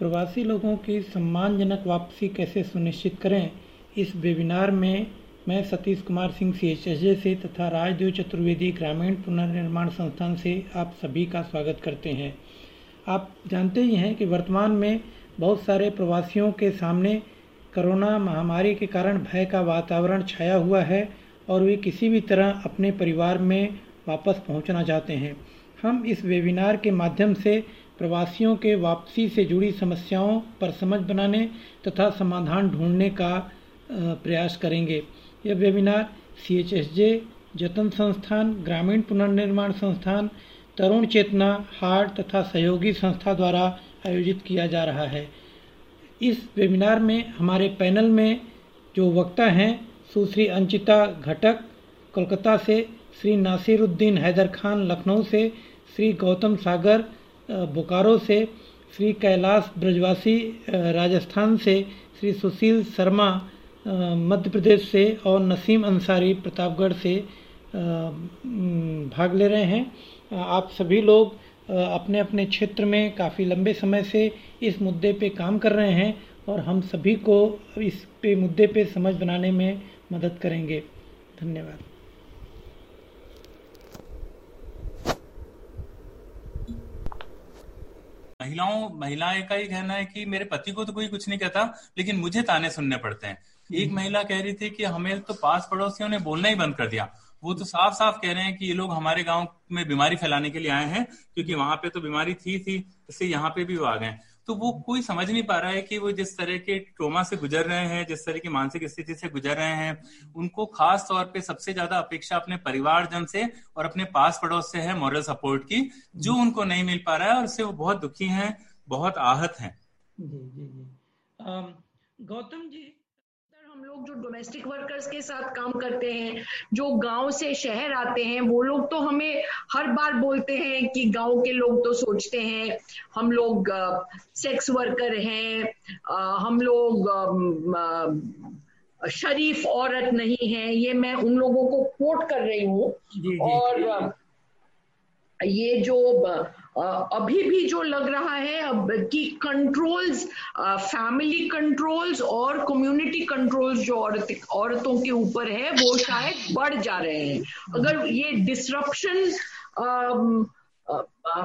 प्रवासी लोगों की सम्मानजनक वापसी कैसे सुनिश्चित करें? इस वेबिनार में मैं सतीश कुमार सिंह सी एच से तथा राजदेव चतुर्वेदी ग्रामीण पुनर्निर्माण संस्थान से आप सभी का स्वागत करते हैं। आप जानते ही हैं कि वर्तमान में बहुत सारे प्रवासियों के सामने कोरोना महामारी के कारण भय का वातावरण छाया हुआ है और वे किसी भी तरह अपने परिवार में वापस पहुँचना चाहते हैं। हम इस वेबिनार के माध्यम से प्रवासियों के वापसी से जुड़ी समस्याओं पर समझ बनाने तथा समाधान ढूँढने का प्रयास करेंगे। यह webinar C H S J Jatan Sansthan, ग्रामीण पुनर्निर्माण संस्थान, तरुण चेतना हार्ट तथा सहयोगी संस्था द्वारा आयोजित किया जा रहा है। इस वेबिनार में हमारे पैनल में जो वक्ता हैं, सुश्री अंचिता घटक, कोलकाता से श्री नासिरुद्दीन हैदर खान, लखनऊ से श्री गौतम सागर बोकारो से श्री कैलाश ब्रजवासी राजस्थान से श्री सुशील शर्मा मध्य प्रदेश से और नसीम अंसारी प्रतापगढ़ से भाग ले रहे हैं। आप सभी लोग अपने अपने क्षेत्र में काफ़ी लंबे समय से इस मुद्दे पे काम कर रहे हैं और हम सभी को इस पे मुद्दे पे समझ बनाने में मदद करेंगे। धन्यवाद। महिलाओं महिलाएँ का ही कहना है कि मेरे पति को तो कोई कुछ नहीं कहता लेकिन मुझे ताने सुनने पड़ते हैं। एक हम्म। महिला कह रही थी कि हमें तो पास पड़ोसियों ने बोलना ही बंद कर दिया। वो तो साफ़ साफ़ कह रहे हैं कि ये लोग हमारे गाँव में बीमारी फैलाने के लिए आए हैं क्योंकि वहाँ पे तो बीमारी थी थी इससे यहाँ पे भी वो आ गए तो वो कोई समझ नहीं पा रहा है कि वो जिस तरह के ट्रोमा से गुजर रहे हैं जिस तरह की मानसिक स्थिति से गुजर रहे हैं उनको खास तौर पे सबसे ज़्यादा अपेक्षा अपने परिवारजन से और अपने पास पड़ोस से है मॉरल सपोर्ट की जो उनको नहीं मिल पा रहा है और उससे वो बहुत दुखी हैं बहुत आहत हैं। जी जी जी। गौतम जी हम लोग जो डोमेस्टिक वर्कर्स के साथ काम करते हैं जो गाँव से शहर आते हैं वो लोग तो हमें हर बार बोलते हैं कि गाँव के लोग तो सोचते हैं हम लोग सेक्स वर्कर हैं हम लोग शरीफ औरत नहीं है ये मैं उन लोगों को कोट कर रही हूँ। और ये जो अभी भी जो लग रहा है कि कंट्रोल्स फैमिली कंट्रोल्स और कम्युनिटी कंट्रोल्स जो औरत, औरतों के ऊपर है, वो शायद बढ़ जा रहे हैं। अगर ये डिसरप्शन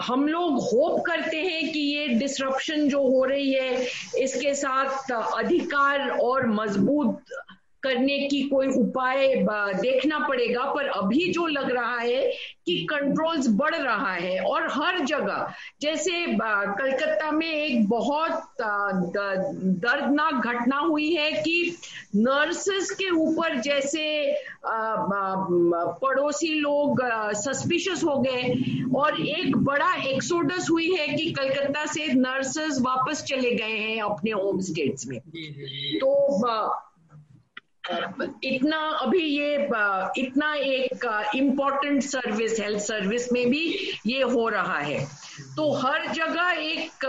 हम लोग होप करते हैं कि ये डिसरप्शन जो हो रही है, इसके साथ अधिकार और मज़बूत करने की कोई उपाय देखना पड़ेगा पर अभी जो लग रहा है कि कंट्रोल्स बढ़ रहा है और हर जगह जैसे कलकत्ता में एक बहुत दर्दनाक घटना हुई है कि नर्सेस के ऊपर जैसे पड़ोसी लोग सस्पिशियस हो गए और एक बड़ा एक्सोडस हुई है कि कलकत्ता से नर्सेस वापस चले गए हैं अपने होम स्टेट्स में। तो इतना अभी ये इतना एक इम्पोर्टेंट सर्विस हेल्थ सर्विस में भी ये हो रहा है। तो हर जगह एक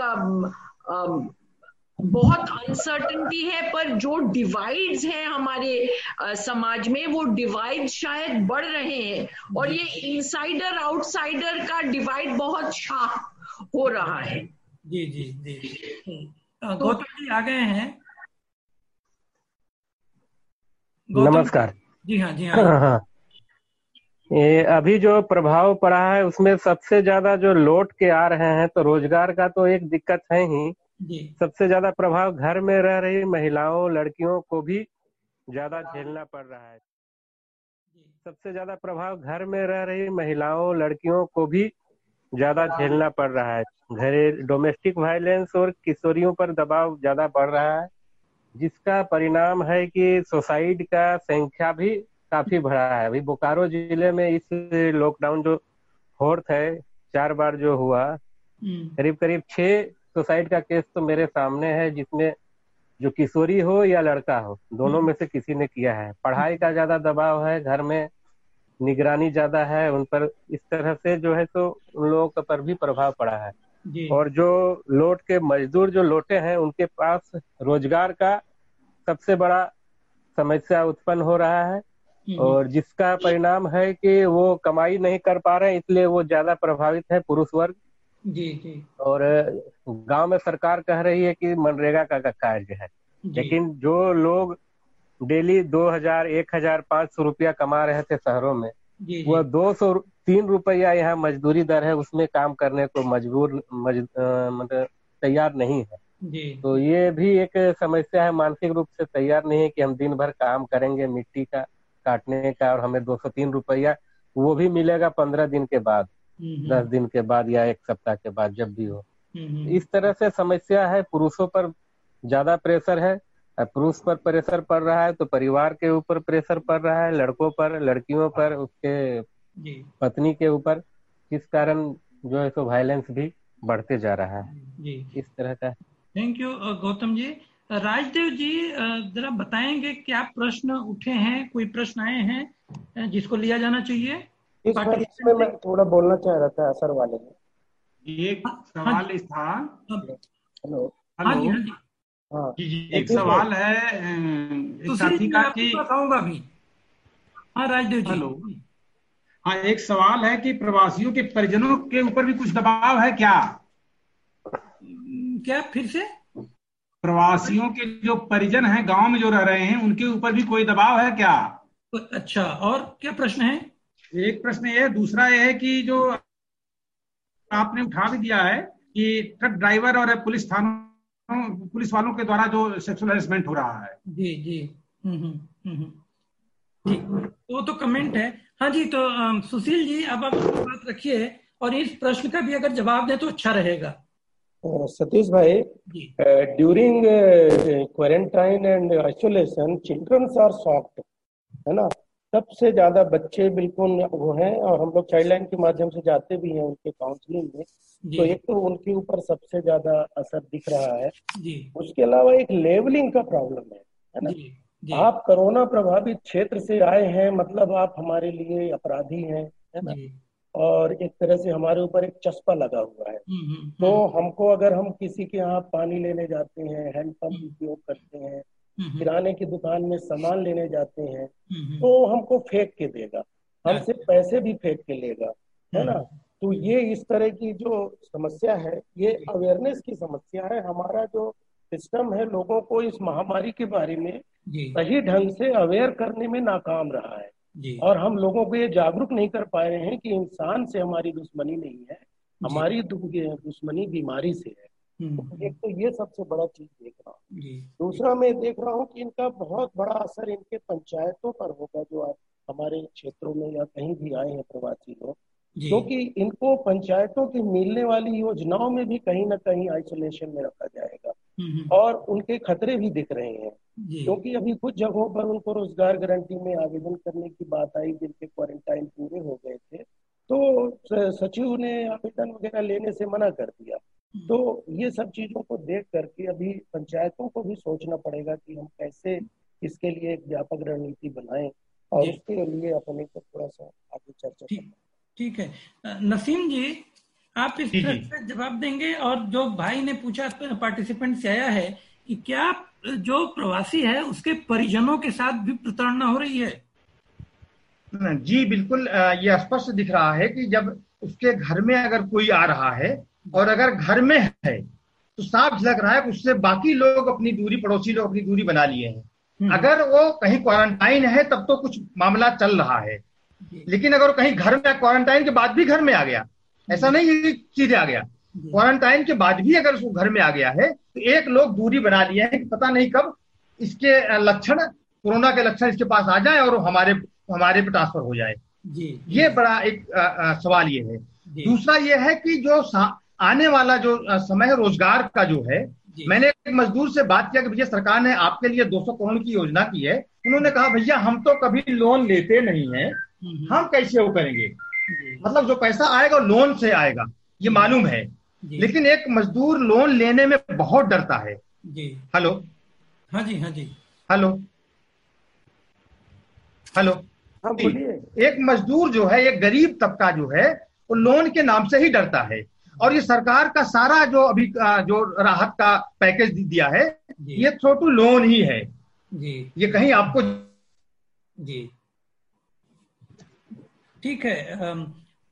बहुत अनसर्टनिटी है पर जो डिवाइड्स हैं हमारे समाज में वो डिवाइड शायद बढ़ रहे हैं। और ये इनसाइडर आउटसाइडर का डिवाइड बहुत शार्प हो रहा है। जी जी जी। गौतम जी आ गए हैं। नमस्कार। जी हाँ जी हाँ, हाँ, हाँ। ये अभी जो प्रभाव पड़ा है उसमें सबसे ज़्यादा जो लौट के आ रहे हैं तो रोज़गार का तो एक दिक्कत है ही। जी। सबसे ज़्यादा प्रभाव घर में रह रही महिलाओं लड़कियों को भी ज़्यादा झेलना पड़ रहा है। सबसे ज़्यादा प्रभाव घर में रह रही महिलाओं लड़कियों को भी ज़्यादा झेलना पड़ रहा है। घरे डोमेस्टिक वायलेंस और किशोरियों पर दबाव ज़्यादा बढ़ रहा है। जिसका परिणाम है कि सुसाइड का संख्या भी काफ़ी बढ़ा है। अभी बोकारो ज़िले में इस लॉकडाउन जो फोर्थ है चार बार जो हुआ हम्म। करीब करीब छह सुसाइड का केस तो मेरे सामने है जिसमें जो किशोरी हो या लड़का हो दोनों में से किसी ने किया है। पढ़ाई का ज़्यादा दबाव है घर में निगरानी ज़्यादा है उन पर इस तरह से जो है तो उन लोगों पर भी प्रभाव पड़ा है। और जो लोट के मजदूर जो लोटे हैं उनके पास रोज़गार का सबसे बड़ा समस्या उत्पन्न हो रहा है हम्म। और जिसका परिणाम है कि वो कमाई नहीं कर पा रहे इसलिए वो ज़्यादा प्रभावित है पुरुष वर्ग। जी जी। और गाँव में सरकार कह रही है कि मनरेगा का कार्य है। लेकिन जो लोग डेली दो हज़ार एक हज़ार पाँच सौ रुपया कमा रहे थे शहरों में वह दो सौ तीन रुपया यहाँ मजदूरी दर है उसमें काम करने को मजबूर मज, मतलब तैयार नहीं है। जी। तो ये भी एक समस्या है मानसिक रूप से तैयार नहीं है कि हम दिन भर काम करेंगे मिट्टी का काटने का और हमें दो सौ तीन रुपया वो भी मिलेगा पंद्रह दिन के बाद दस दिन के बाद या एक सप्ताह के बाद जब भी हो। इस तरह से समस्या है पुरुषों पर ज़्यादा प्रेशर है पुरुष पर प्रेशर पड़ रहा है तो परिवार के ऊपर प्रेशर पड़ रहा है लड़कों पर लड़कियों पर उसके पत्नी के ऊपर किस कारण जो है सो वायलेंस भी बढ़ते जा रहा है। जी। इस तरह का थैंक यू गौतम जी राजदेव जी जरा बताएँगे क्या प्रश्न उठे हैं कोई प्रश्न आए हैं जिसको लिया जाना चाहिए? इस इसमें मैं थोड़ा बोलना चाह रहा था असर वाले में। एक हाँ सवाल था। Hello hello. हाँ जी जी। एक सवाल है एक साथी का कि बताऊँगा भी हाँ राजदेव जी। हेलो। हाँ एक सवाल है कि प्रवासियों के परिजनों के ऊपर भी कुछ दबाव है क्या? क्या फिर से? प्रवासियों के जो परिजन हैं गाँव में जो रह रहे हैं उनके ऊपर भी कोई दबाव है क्या? अच्छा और क्या प्रश्न है? एक प्रश्न ये है दूसरा ये है कि जो आपने उठा भी दिया है कि ट्रक ड्राइवर और पुलिस थानों पुलिस वालों के द्वारा जो सेक्सुअल हेरेसमेंट हो रहा है। जी जी हम्म, हम्म, हम्म, ठीक वो तो कमेंट है। हाँ जी तो सुशील जी अब आप बात रखिए और इस प्रश्न का भी अगर जवाब दें तो अच्छा रहेगा। सतीश भाई during quarantine and isolation childrens are soft है ना? सबसे ज़्यादा बच्चे बिल्कुल वो हैं और हम लोग चाइल्ड लाइन के माध्यम से जाते भी हैं उनके काउंसलिंग में। तो एक तो उनके ऊपर सबसे ज़्यादा असर दिख रहा है। उसके अलावा एक लेवलिंग का प्रॉब्लम है है ना? जी। जी। आप कोरोना प्रभावित क्षेत्र से आए हैं मतलब आप हमारे लिए अपराधी हैं है ना? और एक तरह से हमारे ऊपर एक चस्पा लगा हुआ है। हम्म, हम्म, तो हम्म। हमको अगर हम किसी के यहाँ पानी लेने जाते हैं हैंडपंप उपयोग करते हैं किराने की दुकान में सामान लेने जाते हैं तो हमको फेंक के देगा। हमसे अच्छा। पैसे भी फेंक के लेगा है ना? तो ये इस तरह की जो समस्या है ये अवेयरनेस की समस्या है। हमारा जो सिस्टम है लोगों को इस महामारी के बारे में सही ढंग से अवेयर करने में नाकाम रहा है। और हम लोगों को ये जागरूक नहीं कर पा रहे हैं कि इंसान से हमारी दुश्मनी नहीं है हमारी दुश्मनी बीमारी से है। हम्म। तो एक तो ये सबसे बड़ा चीज़ देख रहा हूँ। दूसरा मैं देख रहा हूँ कि इनका बहुत बड़ा असर इनके पंचायतों पर होगा जो आप हमारे क्षेत्रों में या कहीं भी आए हैं प्रवासी लोग। क्योंकि इनको पंचायतों की मिलने वाली योजनाओं में भी कहीं ना कहीं आइसोलेशन में रखा जाएगा। और उनके खतरे भी दिख रहे हैं। क्योंकि अभी कुछ जगहों पर उनको रोज़गार गारंटी में आवेदन करने की बात आई जिनके क्वारंटाइन पूरे हो गए थे तो सचिव ने आवेदन वगैरह लेने से मना कर दिया। हम्म। तो ये सब चीज़ों को देख करके अभी पंचायतों को भी सोचना पड़ेगा कि हम कैसे इसके लिए एक व्यापक रणनीति बनाएँ और उसके लिए अपने को थोड़ा सा आगे चर्चा ठीक है। नसीम जी आप इस तरह से जवाब देंगे और जो भाई ने पूछा पार्टिसिपेंट से आया है कि क्या जो प्रवासी है उसके परिजनों के साथ भी प्रताड़ना हो रही है? जी बिल्कुल ये स्पष्ट दिख रहा है कि जब उसके घर में अगर कोई आ रहा है और अगर घर में है तो साफ़ झलक रहा है कि उससे बाकी लोग अपनी दूरी पड़ोसी लोग अपनी दूरी बना लिए हैं। हम्म। अगर वो कहीं क्वारंटाइन है तब तो कुछ मामला चल रहा है। लेकिन अगर वो कहीं घर में क्वारंटाइन के बाद भी घर में आ गया ऐसा नहीं है सीधे आ गया। क्वारंटाइन के बाद भी अगर उसको घर में आ गया है तो एक लोग दूरी बना लिया है कि पता नहीं कब इसके लक्षण कोरोना के लक्षण इसके पास आ जाए और हमारे हमारे पे ट्रांसफ़र हो जाए। जी, ये बड़ा एक आ, आ, सवाल ये है। दूसरा ये है कि जो आने वाला जो समय रोज़गार का जो है मैंने एक मजदूर से बात किया कि भैया सरकार ने आपके लिए 200 करोड़ की योजना की है। उन्होंने कहा भैया हम तो कभी लोन लेते नहीं है। हम्म। हम कैसे वो करेंगे? मतलब जो पैसा आएगा लोन से आएगा ये मालूम है। लेकिन एक मजदूर लोन लेने में बहुत डरता है। जी। हेलो हाँ जी हाँ जी। हेलो हेलो हाँ एक मजदूर जो है एक गरीब तबका जो है वो लोन के नाम से ही डरता है। और ये सरकार का सारा जो अभी जो राहत का पैकेज दिया है ये थ्रो टू लोन ही है। जी। ये कहीं आपको जी। ठीक है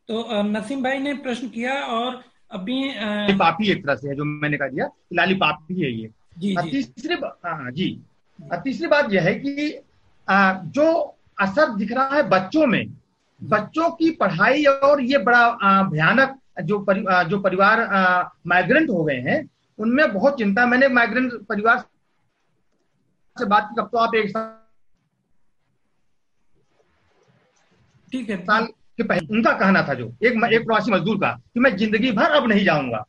तो नसीम भाई ने प्रश्न किया और अभी पापी एक तरह से है जो मैंने कहा दिया। लाली पापी है ये। जी। तीसरी हाँ जी। तीसरी बात यह है कि जो असर दिख रहा है बच्चों में बच्चों की पढ़ाई और ये बड़ा भयानक जो परि, जो परिवार माइग्रेंट हो गए हैं उनमें बहुत चिंता। मैंने माइग्रेंट परिवार से बात की कब तो आप एक साल ठीक है। साल के पहले उनका कहना था जो एक एक प्रवासी मजदूर का कि मैं ज़िंदगी भर अब नहीं जाऊँगा।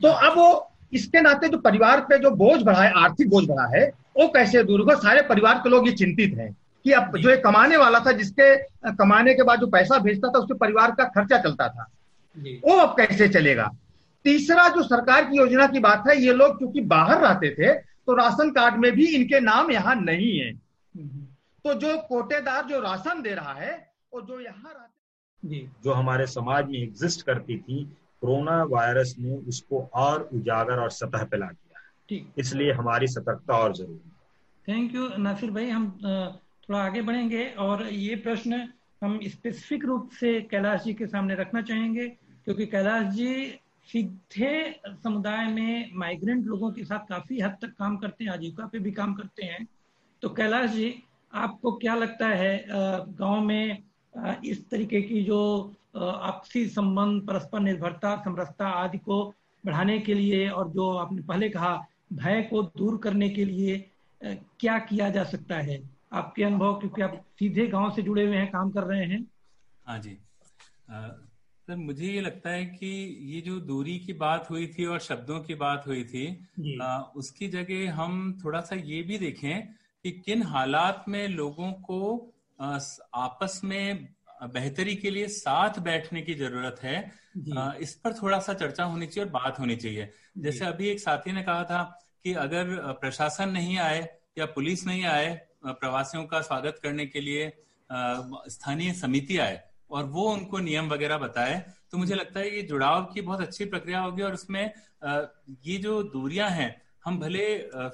तो अब वो इसके नाते जो परिवार पे जो बोझ बढ़ा है आर्थिक बोझ बढ़ा है वो कैसे दूर होगा? सारे परिवार के लोग ये चिंतित हैं कि अब जो एक कमाने वाला था जिसके कमाने के बाद जो पैसा भेजता था उसके परिवार का खर्चा चलता था। वो अब कैसे चलेगा? तीसरा जो सरकार की योजना की बात है ये लोग क्योंकि बाहर रहते थे तो राशन कार्ड में भी इनके नाम यहाँ नहीं है। तो जो कोटेदार जो राशन दे रहा है वो जो यहाँ रहते जो। हमारे समाज में एग्जिस्ट करती थी कोरोना वायरस ने उसको और उजागर और सतह पे ला दिया। इसलिए हमारी सतर्कता और ज़रूरी थैंक यू नासिर भाई। हम थोड़ा आगे बढ़ेंगे और ये प्रश्न हम स्पेसिफिक रूप से कैलाश जी के सामने रखना चाहेंगे क्योंकि कैलाश जी सीधे समुदाय में माइग्रेंट लोगों के साथ काफ़ी हद तक काम करते हैं आजीविका पे भी काम करते हैं। तो कैलाश जी आपको क्या लगता है गाँव में इस तरीके की जो आपसी संबंध परस्पर निर्भरता समरसता आदि को बढ़ाने के लिए और जो आपने पहले कहा भय को दूर करने के लिए क्या किया जा सकता है? आपके अनुभव क्योंकि आप सीधे गाँव से जुड़े हुए हैं काम कर रहे हैं। हाँ जी। सर मुझे ये लगता है कि ये जो दूरी की बात हुई थी और शब्दों की बात हुई थी आ, उसकी जगह हम थोड़ा सा ये भी देखें कि किन हालात में लोगों को आपस में बेहतरी के लिए साथ बैठने की ज़रूरत है। इस पर थोड़ा सा चर्चा होनी चाहिए और बात होनी चाहिए। जैसे अभी एक साथी ने कहा था कि अगर प्रशासन नहीं आए या पुलिस नहीं आए प्रवासियों का स्वागत करने के लिए स्थानीय समिति आए और वो उनको नियम वगैरह बताए तो मुझे लगता है ये जुड़ाव की बहुत अच्छी प्रक्रिया होगी और उसमें ये जो दूरियाँ हैं हम भले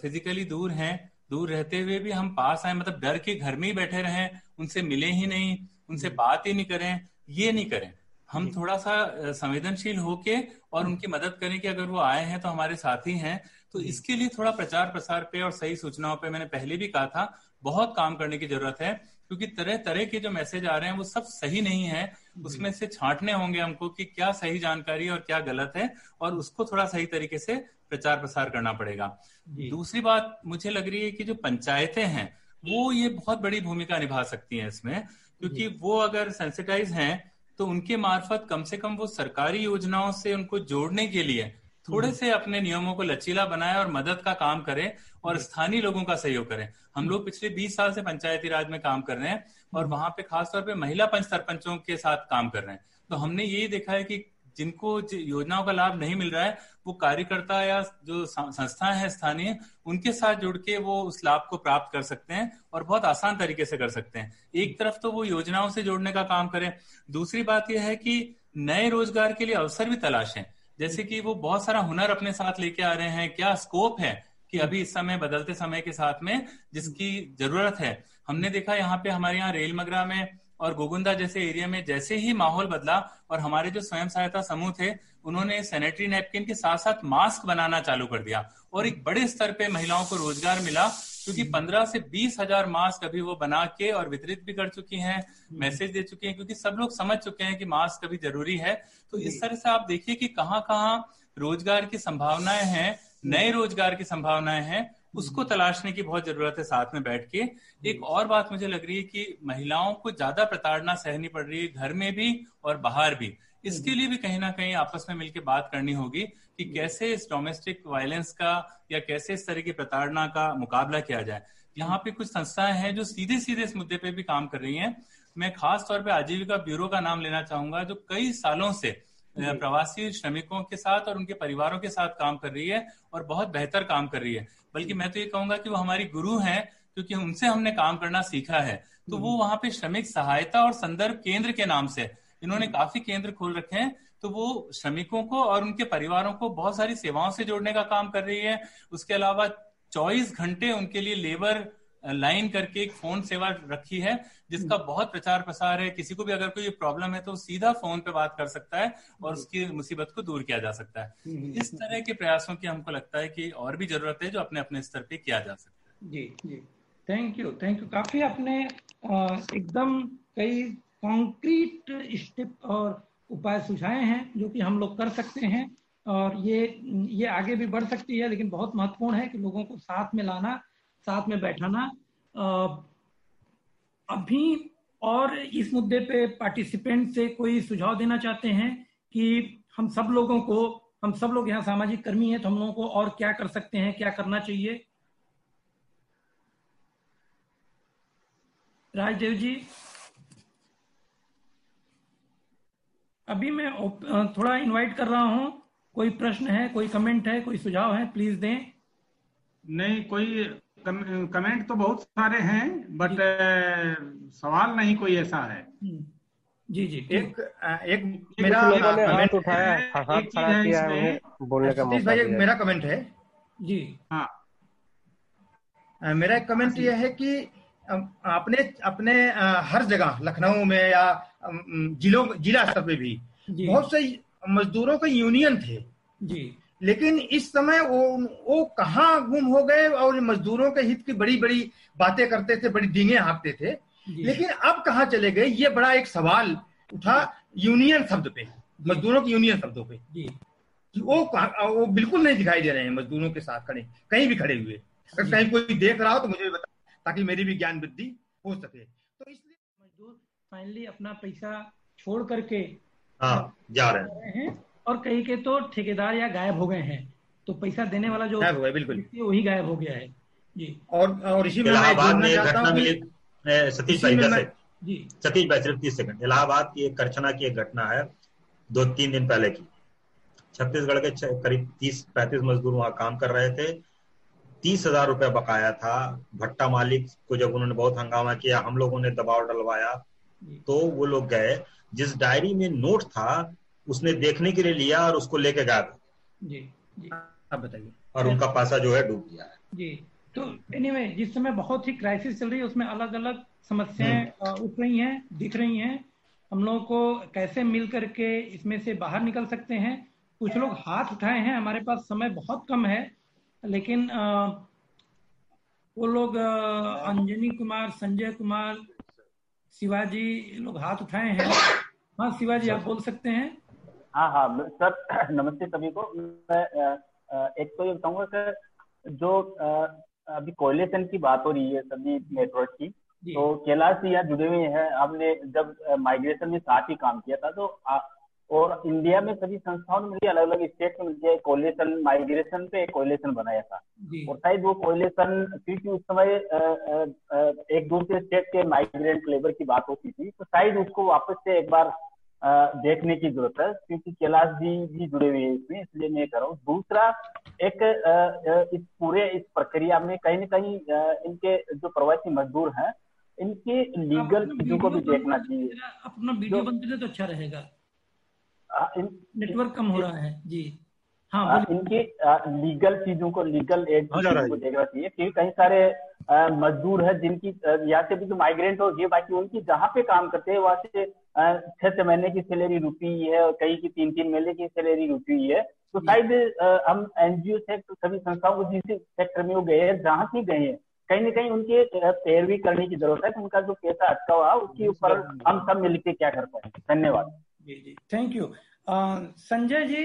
फिजिकली दूर हैं दूर रहते हुए भी हम पास आए मतलब डर के घर में ही बैठे रहें उनसे मिले ही नहीं उनसे बात ही नहीं करें ये नहीं करें। हम थोड़ा सा संवेदनशील होके और उनकी मदद करें कि अगर वो आए हैं तो हमारे साथी हैं। तो इसके लिए थोड़ा प्रचार प्रसार पे और सही सूचनाओं पे मैंने पहले भी कहा था बहुत काम करने की ज़रूरत है क्योंकि तरह तरह के जो मैसेज आ रहे हैं वो सब सही नहीं है। उसमें से छांटने होंगे हमको कि क्या सही जानकारी और क्या गलत है और उसको थोड़ा सही तरीके से प्रचार प्रसार करना पड़ेगा। दूसरी बात मुझे लग रही है कि जो पंचायतें हैं वो ये बहुत बड़ी भूमिका निभा सकती हैं इसमें क्योंकि वो अगर सेंसिटाइज हैं तो उनके मार्फत कम से कम वो सरकारी योजनाओं से उनको जोड़ने के लिए थोड़े से अपने नियमों को लचीला बनाए और मदद का काम करें और स्थानीय लोगों का सहयोग करें। हम लोग पिछले 20 साल से पंचायती राज में काम कर रहे हैं और वहाँ पे खासतौर पे महिला पंच सरपंचों के साथ काम कर रहे हैं। तो हमने यही देखा है कि जिनको योजनाओं का लाभ नहीं मिल रहा है, वो कार्यकर्ता या जो संस्थाएँ हैं, स्थानीय, उनके साथ जुड़ के वो उस लाभ को प्राप्त कर सकते हैं और बहुत आसान तरीके से कर सकते हैं। एक तरफ़ तो वो योजनाओं से जोड़ने का काम करें। दूसरी बात यह है कि नए रोज़गार के लिए अवसर भी तलाशें जैसे कि वो बहुत सारा हुनर अपने साथ लेके आ रहे हैं। क्या स्कोप है कि अभी इस समय, बदलते समय के साथ में जिसकी ज़रूरत है? हमने देखा यहाँ पे हमारे यहाँ रेल मगरा में और गोगुंदा जैसे एरिया में जैसे ही माहौल बदला और हमारे जो स्वयं सहायता समूह थे उन्होंने सैनिटरी नैपकिन के साथ साथ मास्क बनाना चालू कर दिया और एक बड़े स्तर पे महिलाओं को रोज़गार मिला क्योंकि पंद्रह से बीस हज़ार मास्क अभी वो बना के और वितरित भी कर चुकी हैं मैसेज दे चुकी हैं क्योंकि सब लोग समझ चुके हैं कि मास्क अभी ज़रूरी है। तो इस तरह से आप देखिए कि कहाँ कहाँ रोज़गार की संभावनाएँ हैं नए रोज़गार की संभावनाएँ हैं उसको तलाशने की बहुत ज़रूरत है साथ में बैठ के। एक और बात मुझे लग रही है कि महिलाओं को ज़्यादा प्रताड़ना सहनी पड़ रही है घर में भी और बाहर भी। इसके लिए भी कहीं ना कहीं आपस में मिलकर बात करनी होगी कि कैसे इस डोमेस्टिक वायलेंस का या कैसे इस तरह की प्रताड़ना का मुकाबला किया जाए। यहाँ पे कुछ संस्थाएँ हैं जो सीधे सीधे इस मुद्दे पे भी काम कर रही हैं। मैं खास तौर पे आजीविका ब्यूरो का नाम लेना चाहूँगा जो कई सालों से प्रवासी श्रमिकों के साथ और उनके परिवारों के साथ काम कर रही है और बहुत बेहतर काम कर रही है। बल्कि मैं तो ये कहूँगा कि वो हमारी गुरु हैं क्योंकि उनसे हमने काम करना सीखा है। तो वो वहाँ पे श्रमिक सहायता और संदर्भ केंद्र के नाम से इन्होंने काफ़ी केंद्र खोल रखे हैं तो वो श्रमिकों को और उनके परिवारों को बहुत सारी सेवाओं से जोड़ने का काम कर रही है। उसके अलावा चौबीस घंटे उनके लिए लेबर लाइन करके एक फ़ोन सेवा रखी है जिसका बहुत प्रचार प्रसार है। किसी को भी अगर कोई प्रॉब्लम है तो सीधा फ़ोन पे बात कर सकता है और उसकी मुसीबत को दूर किया जा सकता है। इस तरह के प्रयासों की हमको लगता है कि और भी ज़रूरत है जो अपने अपने स्तर पे किया जा सकता है। जी जी। थैंक यू थैंक यू काफ़ी आपने एकदम कई कॉन्क्रीट स्टेप और उपाय सुझाए हैं जो कि हम लोग कर सकते हैं और ये ये आगे भी बढ़ सकती है लेकिन बहुत महत्वपूर्ण है कि लोगों को साथ में लाना साथ में बैठाना। अभी और इस मुद्दे पे पार्टिसिपेंट से कोई सुझाव देना चाहते हैं कि हम सब लोगों को, हम सब लोग यहाँ सामाजिक कर्मी हैं तो हम लोगों को और क्या कर सकते हैं, क्या करना चाहिए? राजदेव जी? अभी मैं थोड़ा इनवाइट कर रहा हूँ। कोई प्रश्न है, कोई कमेंट है, कोई सुझाव है प्लीज़ दें। नहीं, कोई कम, कमेंट तो बहुत सारे हैं बट सवाल नहीं कोई ऐसा है। जी जी एक एक मेरा कमेंट उठाया एक चीज़ है इसमें। बोलने का मौका भाई मेरा कमेंट है। जी। हाँ। मेरा एक कमेंट यह है कि अपने अपने हर जगह लखनऊ में या जिलों जिला स्तर पे भी बहुत से मजदूरों के यूनियन थे। जी। लेकिन इस समय वो वो कहाँ गुम हो गए और मजदूरों के हित की बड़ी बड़ी बातें करते थे बड़ी डींगे हाँकते थे। लेकिन अब कहाँ चले गए ये बड़ा एक सवाल उठा यूनियन शब्द पे मजदूरों की यूनियन शब्दों पे। कि वो वो बिल्कुल नहीं दिखाई दे रहे हैं मजदूरों के साथ खड़े कहीं भी खड़े हुए। अगर कहीं कोई देख रहा हो तो मुझे भी बता ताकि मेरी भी ज्ञान वृद्धि हो सके। तो इसलिए मजदूर फाइनली अपना पैसा छोड़ करके हाँ, जा रहे हैं। और कहीं के तो ठेकेदार या गायब हो गए हैं। तो पैसा देने वाला जो हो बिल्कुल। वही गायब हो गया है। जी। और और इसी में मैं चाहता हूँ सतीश भाई जैसे जी। सतीश भाई सिर्फ़ तीस सेकंड। इलाहाबाद की एक करछना की एक घटना है दो तीन दिन पहले की। छत्तीसगढ़ के करीब तीस पैंतीस मजदूर वहाँ काम कर रहे थे। तीस हज़ार रुपया बकाया था। भट्टा मालिक को जब उन्होंने बहुत हंगामा किया हम लोगों ने दबाव डलवाया तो वो लोग गए। जिस डायरी में नोट था उसने देखने के लिए लिया और उसको लेके गया था। जी जी। आप बताइए। और उनका पैसा जो है डूब गया है। जी तो एनीवे anyway, जिस समय बहुत ही क्राइसिस चल रही है उसमें अलग अलग समस्याएँ हम्म। उठ रही हैं दिख रही हैं। हम लोगों को कैसे मिल करके इसमें से बाहर निकल सकते हैं? कुछ लोग हाथ उठाए हैं हमारे पास समय बहुत कम है लेकिन आ, वो लोग अंजनी कुमार संजय कुमार शिवाजी लोग हाथ उठाए हैं। हाँ शिवाजी आप बोल सकते हैं। हाँ हाँ सर नमस्ते सभी को। मैं एक तो ये बताऊँगा कि जो अभी कोयलेशन की बात हो रही है सभी नेटवर्क की तो कैलाश जी यहाँ जुड़े हुए हैं। आपने जब माइग्रेशन में साथ ही काम किया था तो आ, और इंडिया में सभी संस्थाओं ने मिलकर अलग अलग स्टेट में मिलकर कोयलेशन माइग्रेशन पे एक कोयलेशन बनाया था। और शायद वो कोयलेशन क्योंकि उस समय एक दूसरे स्टेट के माइग्रेंट लेबर की बात होती थी तो शायद उसको वापस से एक बार देखने की ज़रूरत है क्योंकि कैलाश जी भी जुड़े हुए हैं इसमें इसलिए मैं कर रहा हूँ। दूसरा एक इस पूरे इस प्रक्रिया में कहीं ना कहीं इनके जो प्रवासी मजदूर हैं इनके लीगल चीज़ों को भी देखना चाहिए। अपना वीडियो बंद करें तो अच्छा रहेगा। नेटवर्क कम हो रहा है जी। हाँ, इनके लीगल चीज़ों को लीगल एड को देखना चाहिए क्योंकि कई सारे मजदूर है जिनकी यहाँ से भी जो माइग्रेंट हो गए बाकी उनकी जहाँ पे काम करते हैं वहाँ से छह छह महीने की सैलरी रुकी हुई है और कई की तीन तीन महीने की सैलरी रुकी हुई है। तो शायद हम एनजीओ सेक्टर सभी संस्थाओं को जिस सेक्टर में वो गए हैं जहाँ से गए हैं कहीं ना कहीं उनके पैरवी करने की ज़रूरत है कि उनका जो पैसा अटका हुआ उसके ऊपर हम सब मिलकर क्या कर पाए। धन्यवाद। जी जी। थैंक यू संजय जी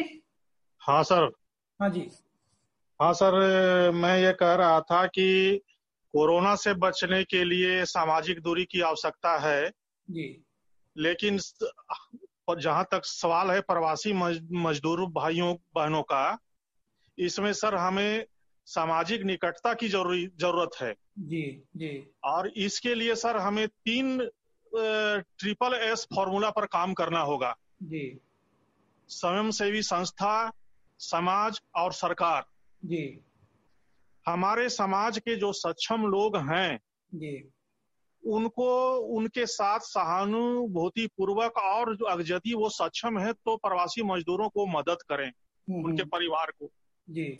हाँ सर। हाँ जी। हाँ सर मैं ये कह रहा था कि कोरोना से बचने के लिए सामाजिक दूरी की आवश्यकता है। जी। लेकिन जहाँ तक सवाल है प्रवासी मजदूर भाइयों बहनों का इसमें सर हमें सामाजिक निकटता की ज़रूरी ज़रूरत है। जी जी। और इसके लिए सर हमें तीन ट्रिपल एस फॉर्मूला पर काम करना होगा। जी। स्वयंसेवी संस्था समाज और सरकार जी हमारे समाज के जो सक्षम लोग हैं जी उनको उनके साथ सहानुभूति पूर्वक और जो यदि वो सक्षम है तो प्रवासी मजदूरों को मदद करें हम्म, उनके हम्म। परिवार को जी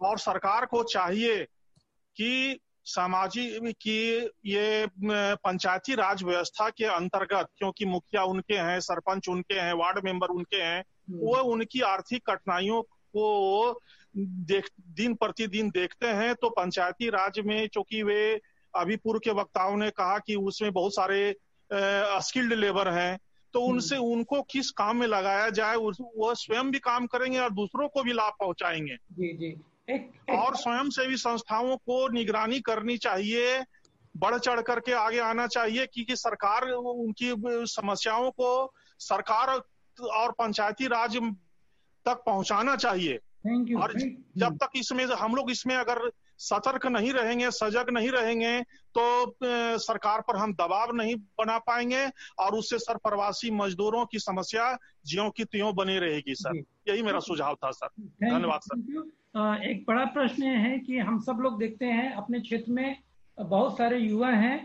और सरकार को चाहिए कि सामाजिक की ये पंचायती राज व्यवस्था के अंतर्गत क्योंकि मुखिया उनके हैं सरपंच उनके हैं वार्ड मेंबर उनके हैं। वो उनकी आर्थिक कठिनाइयों को देख दिन प्रतिदिन देखते हैं तो पंचायती राज में चूँकि वे अभी पूर्व के वक्ताओं ने कहा कि उसमें बहुत सारे स्किल्ड लेबर हैं तो। उनसे उनको किस काम में लगाया जाए वो स्वयं भी काम करेंगे और दूसरों को भी लाभ पहुंचाएँगे। जी जी। और स्वयं सेवी संस्थाओं को निगरानी करनी चाहिए बढ़ चढ़ करके आगे आना चाहिए कि, कि सरकार उनकी समस्याओं को सरकार और पंचायती राज तक पहुंचाना चाहिए। You, और जब तक इसमें हम लोग इसमें अगर सतर्क नहीं रहेंगे सजग नहीं रहेंगे तो सरकार पर हम दबाव नहीं बना पाएँगे और उससे सर प्रवासी मजदूरों की समस्या ज्यो की त्यों बनी रहेगी सर। यही मेरा सुझाव था सर। धन्यवाद सर। एक बड़ा प्रश्न है कि हम सब लोग देखते हैं अपने क्षेत्र में बहुत सारे युवा हैं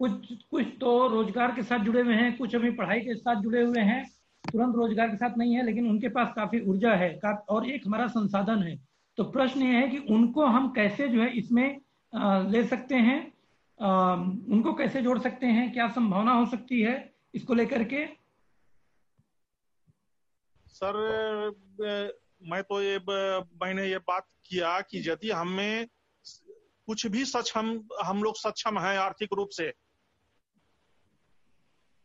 कुछ कुछ तो रोज़गार के साथ जुड़े हुए हैं कुछ अभी पढ़ाई के साथ जुड़े हुए हैं तुरंत रोज़गार के साथ नहीं है, लेकिन उनके पास काफ़ी ऊर्जा है और एक हमारा संसाधन है। तो प्रश्न ये है कि उनको हम कैसे जो है इसमें ले सकते हैं? उनको कैसे जोड़ सकते हैं? क्या संभावना हो सकती है इसको लेकर के? सर मैं तो ये मैंने ये बात किया कि यदि हमें कुछ भी सक्षम हम लोग सक्षम हैं आर्थिक रूप से।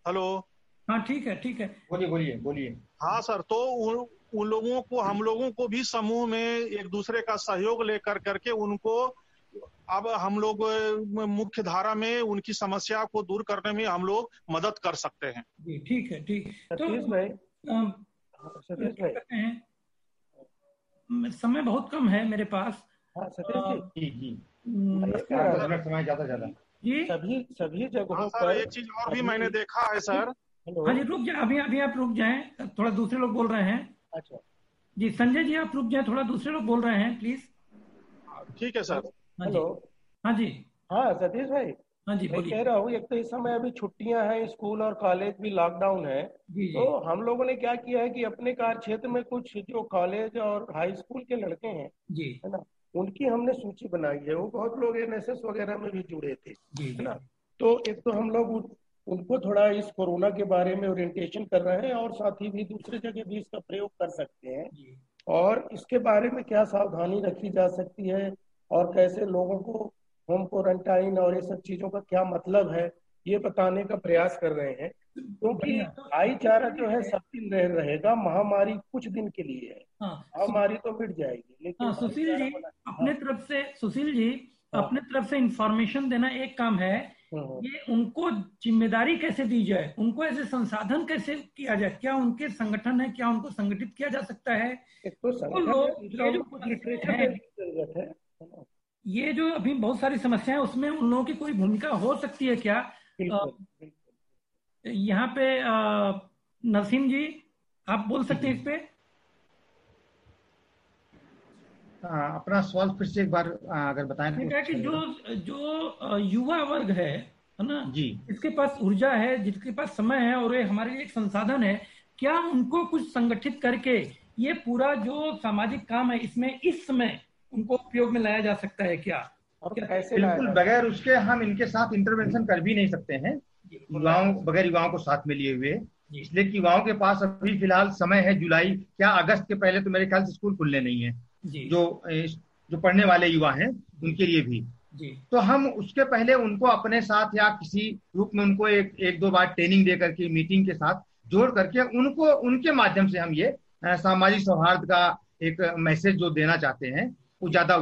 हेलो? हाँ ठीक है ठीक है। बोलिए बोलिए बोलिए। हाँ सर तो उन, उन लोगों को हम लोगों को भी समूह में एक दूसरे का सहयोग लेकर करके उनको अब हम लोग मुख्य धारा में उनकी समस्या को दूर करने में हम लोग मदद कर सकते हैं। ठीक है ठीक। तो भाई। सतीश समय बहुत कम है मेरे पास। हाँ सतीश जी। जी समय ज़्यादा ज़्यादा। सभी सभी जगहों हाँ, पर एक चीज़ और भी मैंने देखा है सर। हाँ जी रुक जाए अभी अभी आप रुक जाए थोड़ा दूसरे लोग बोल रहे हैं। अच्छा। जी संजय जी आप रुक जाए थोड़ा दूसरे लोग बोल रहे हैं प्लीज़। ठीक है सर। हेलो। हाँ जी। हाँ सतीश भाई। हाँ जी मैं कह रहा हूँ एक तो इस समय अभी छुट्टियाँ हैं स्कूल और कॉलेज भी लॉकडाउन है. तो हम लोगों ने क्या किया है कि अपने कार्य क्षेत्र में कुछ जो कॉलेज और हाई स्कूल के लड़के हैं जी। है ना उनकी हमने सूची बनाई है। वो बहुत लोग एनएसएस वगैरह में भी जुड़े थे है ना। तो एक तो हम लोग उनको थोड़ा इस कोरोना के बारे में ओरिएंटेशन कर रहे हैं और साथ ही भी दूसरे जगह भी इसका प्रयोग कर सकते हैं। और इसके बारे में क्या सावधानी रखी जा सकती है और कैसे लोगों को होम क्वारंटाइन और ये सब चीज़ों का क्या मतलब है ये बताने का प्रयास कर रहे हैं। क्योंकि भाईचारा जो है सब दिन रह रहेगा महामारी कुछ दिन के लिए है। हाँ, महामारी तो मिट जाएगी लेकिन हाँ, सुशील जी अपने तरफ़ से सुशील जी हाँ। अपने तरफ़ से इंफॉर्मेशन देना एक काम है। ये उनको ज़िम्मेदारी कैसे दी जाए? उनको ऐसे संसाधन कैसे किया जाए? क्या उनके संगठन है? क्या उनको संगठित किया जा सकता है? तो, तो लोग ये जो अभी बहुत सारी समस्या है उसमें उन लोगों की कोई भूमिका हो सकती है क्या? यहाँ पे नरसिंह जी आप बोल सकते हैं इस पे हाँ, अपना सवाल फिर से एक बार अगर बताएँ तो कि जो जो युवा वर्ग है है ना? जी। इसके पास ऊर्जा है जिसके पास समय है और ये हमारे लिए एक संसाधन है क्या उनको कुछ संगठित करके ये पूरा जो सामाजिक काम है इसमें इस समय उनको उपयोग में लाया जा सकता है क्या? और कैसे बिल्कुल बगैर उसके हम इनके साथ इंटरवेंशन कर भी नहीं सकते हैं। युवाओं बगैर युवाओं को साथ में लिए हुए। इसलिए कि युवाओं के पास अभी फ़िलहाल समय है जुलाई क्या अगस्त के पहले तो मेरे ख्याल से स्कूल खुलने नहीं है। जो जो पढ़ने वाले युवा हैं उनके लिए भी जी। तो हम उसके पहले उनको अपने साथ या किसी रूप में उनको एक एक दो बार ट्रेनिंग दे करके मीटिंग के साथ जोड़ करके उनको उनके माध्यम से हम ये सामाजिक सौहार्द का एक मैसेज जो देना चाहते हैं वो ज़्यादा